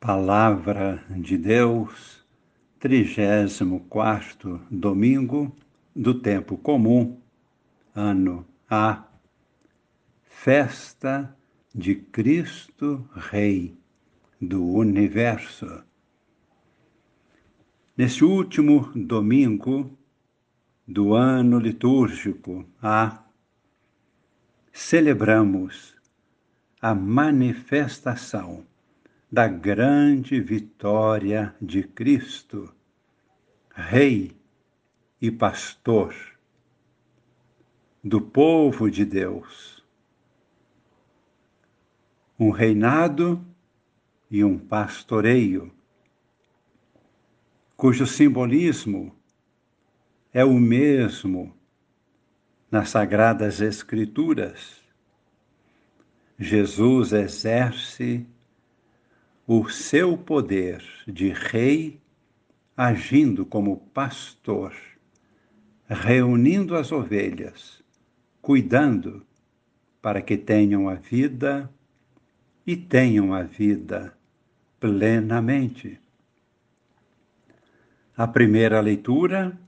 Palavra de Deus, 34 domingo do tempo comum, ano A. Festa de Cristo Rei do Universo. Neste último domingo do ano litúrgico A, celebramos a manifestação da grande vitória de Cristo, Rei e Pastor do povo de Deus. Um reinado e um pastoreio, cujo simbolismo é o mesmo nas Sagradas Escrituras. Jesus exerce o seu poder de rei agindo como pastor, reunindo as ovelhas, cuidando para que tenham a vida e tenham a vida plenamente. A primeira leitura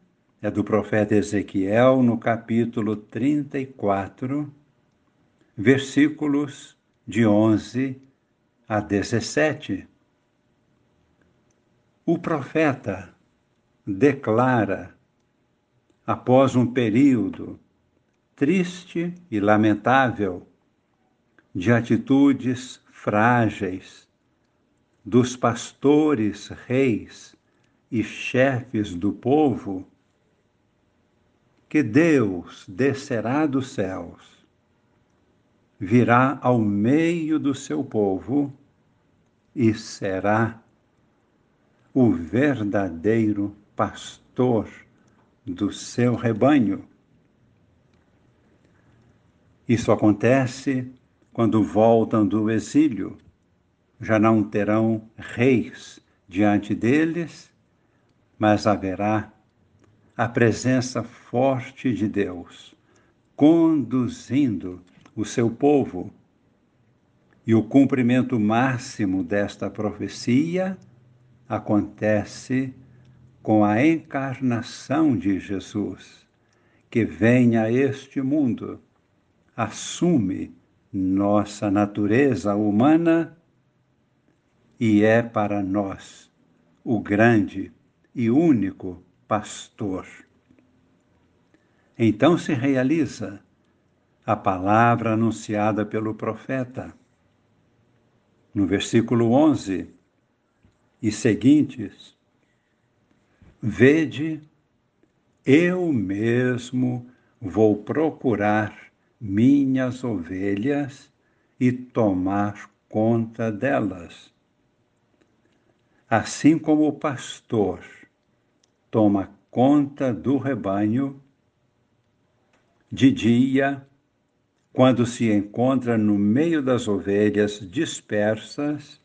é do profeta Ezequiel, no capítulo 34, versículos de 11 a 17. O profeta declara, após um período triste e lamentável de atitudes frágeis dos pastores, reis e chefes do povo, que Deus descerá dos céus, virá ao meio do seu povo e será o verdadeiro pastor do seu rebanho. Isso acontece quando voltam do exílio. Já não terão reis diante deles, mas haverá a presença forte de Deus conduzindo o seu povo e o cumprimento máximo desta profecia acontece com a encarnação de Jesus, que vem a este mundo, assume nossa natureza humana e é para nós o grande e único pastor. Então se realiza a palavra anunciada pelo profeta no versículo 11 e seguintes: Vede, eu mesmo vou procurar minhas ovelhas e tomar conta delas. Assim como o pastor toma conta do rebanho, de dia quando se encontra no meio das ovelhas dispersas,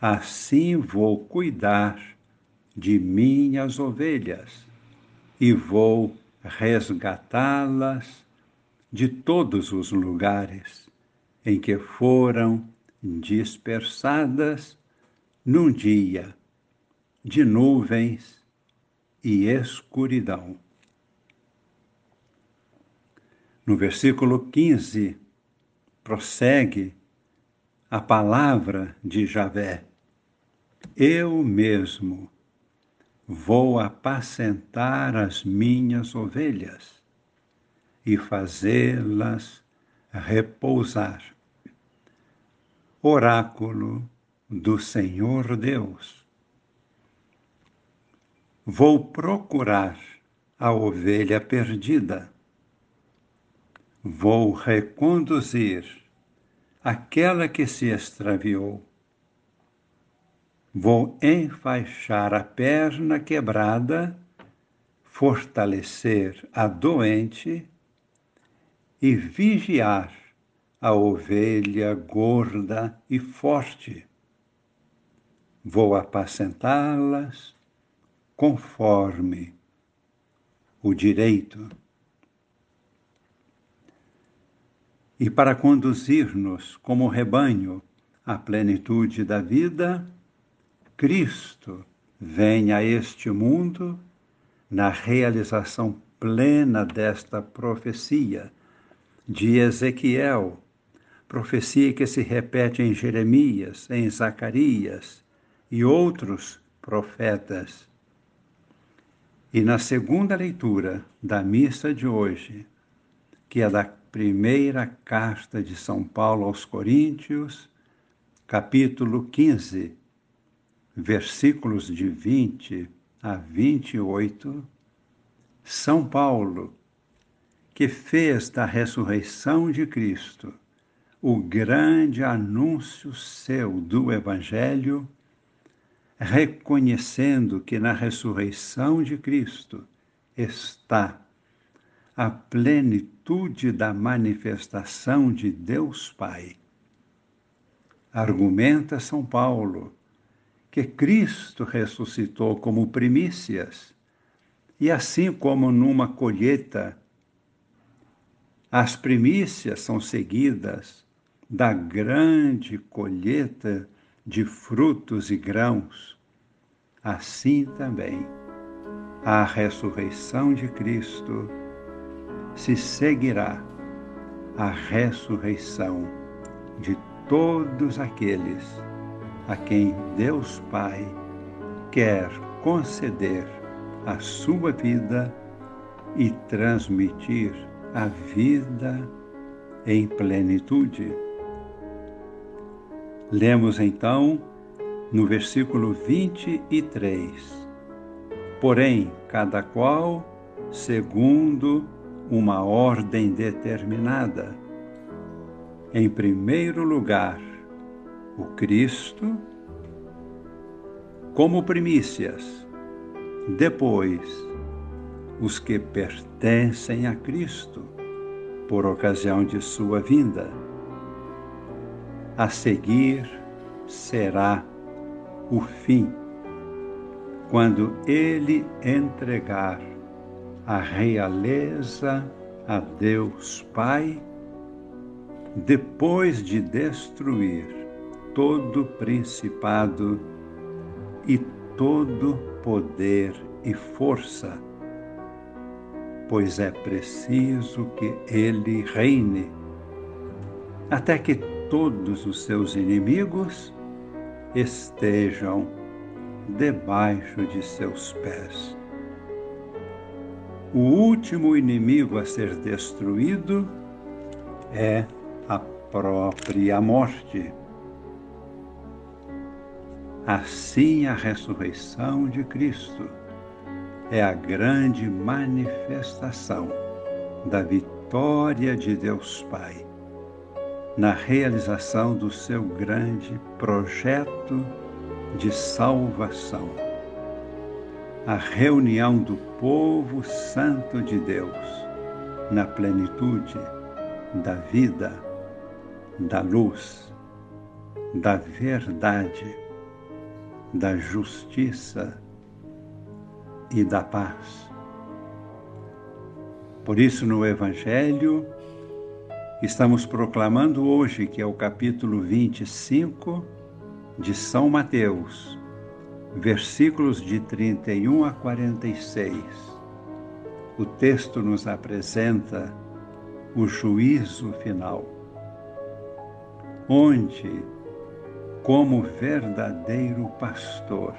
assim vou cuidar de minhas ovelhas e vou resgatá-las de todos os lugares em que foram dispersadas num dia de nuvens e escuridão. No versículo 15, prossegue a palavra de Javé: Eu mesmo vou apacentar as minhas ovelhas e fazê-las repousar. Oráculo do Senhor Deus. Vou procurar a ovelha perdida vou reconduzir aquela que se extraviou. Vou enfaixar a perna quebrada, fortalecer a doente e vigiar a ovelha gorda e forte. Vou apacentá-las conforme o direito. E para conduzir-nos como rebanho a plenitude da vida, Cristo vem a este mundo na realização plena desta profecia de Ezequiel, profecia que se repete em Jeremias, em Zacarias e outros profetas. E na segunda leitura da missa de hoje, que é da primeira carta de São Paulo aos Coríntios, capítulo 15, versículos de 20 a 28, São Paulo, que fez da ressurreição de Cristo o grande anúncio seu do Evangelho, reconhecendo que na ressurreição de Cristo está a plenitude da manifestação de Deus Pai. Argumenta São Paulo que Cristo ressuscitou como primícias, e assim como numa colheita, as primícias são seguidas da grande colheita de frutos e grãos, assim também a ressurreição de Cristo se seguirá a ressurreição de todos aqueles a quem Deus Pai quer conceder a sua vida e transmitir a vida em plenitude. Lemos então no versículo 23. Porém, cada qual segundo uma ordem determinada. Em primeiro lugar, o Cristo como primícias, depois os que pertencem a Cristo por ocasião de sua vinda. A seguir será o fim, quando ele entregar a realeza a Deus Pai, depois de destruir todo principado e todo poder e força, pois é preciso que ele reine, até que todos os seus inimigos estejam debaixo de seus pés. O último inimigo a ser destruído é a própria morte. Assim, a ressurreição de Cristo é a grande manifestação da vitória de Deus Pai na realização do seu grande projeto de salvação. A reunião do povo santo de Deus na plenitude da vida, da luz, da verdade da justiça e da paz. Por isso, no Evangelho, estamos proclamando hoje, que é o capítulo 25 de São Mateus, versículos de 31 a 46. O texto nos apresenta o juízo final, onde como verdadeiro pastor.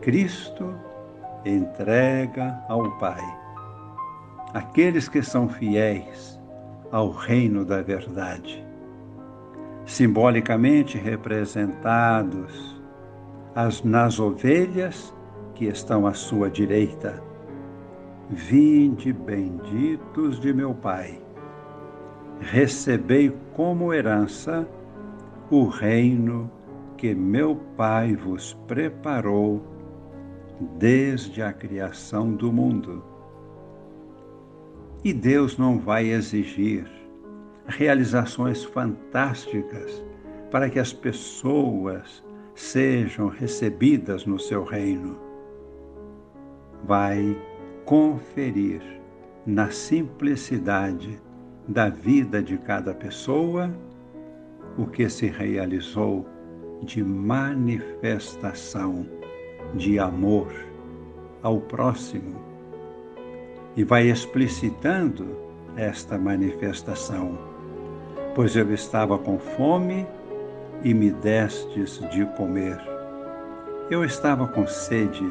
Cristo entrega ao Pai aqueles que são fiéis ao reino da verdade, simbolicamente representados as, nas ovelhas que estão à sua direita. Vinde benditos de meu Pai, recebei como herança o reino que meu Pai vos preparou desde a criação do mundo. E Deus não vai exigir realizações fantásticas para que as pessoas sejam recebidas no seu reino. Vai conferir na simplicidade da vida de cada pessoa o que se realizou de manifestação de amor ao próximo e vai explicitando esta manifestação. Pois eu estava com fome e me destes de comer. Eu estava com sede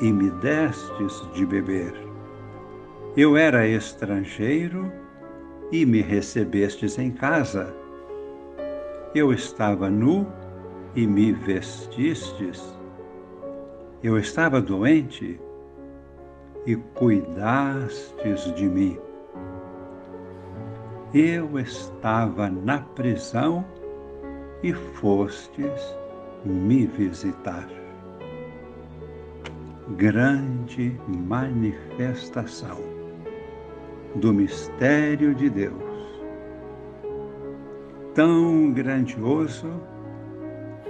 e me destes de beber. Eu era estrangeiro e me recebestes em casa. Eu estava nu e me vestistes. Eu estava doente e cuidastes de mim. Eu estava na prisão e fostes me visitar. Grande manifestação do mistério de Deus, tão grandioso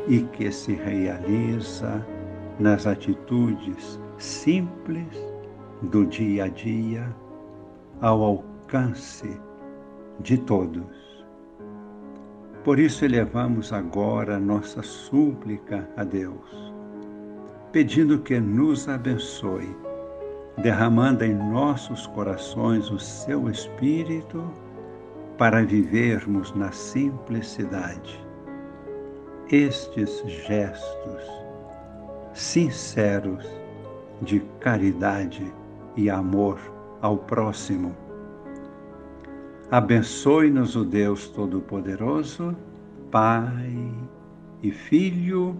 e que se realiza nas atitudes simples do dia a dia ao alcance de todos. Por isso elevamos agora nossa súplica a Deus, pedindo que nos abençoe, derramando em nossos corações o seu Espírito para vivermos na simplicidade. Estes gestos sinceros de caridade e amor ao próximo. Abençoe-nos o Deus Todo-Poderoso, Pai e Filho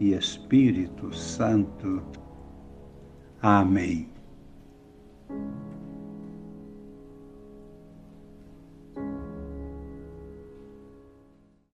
e Espírito Santo. Amém.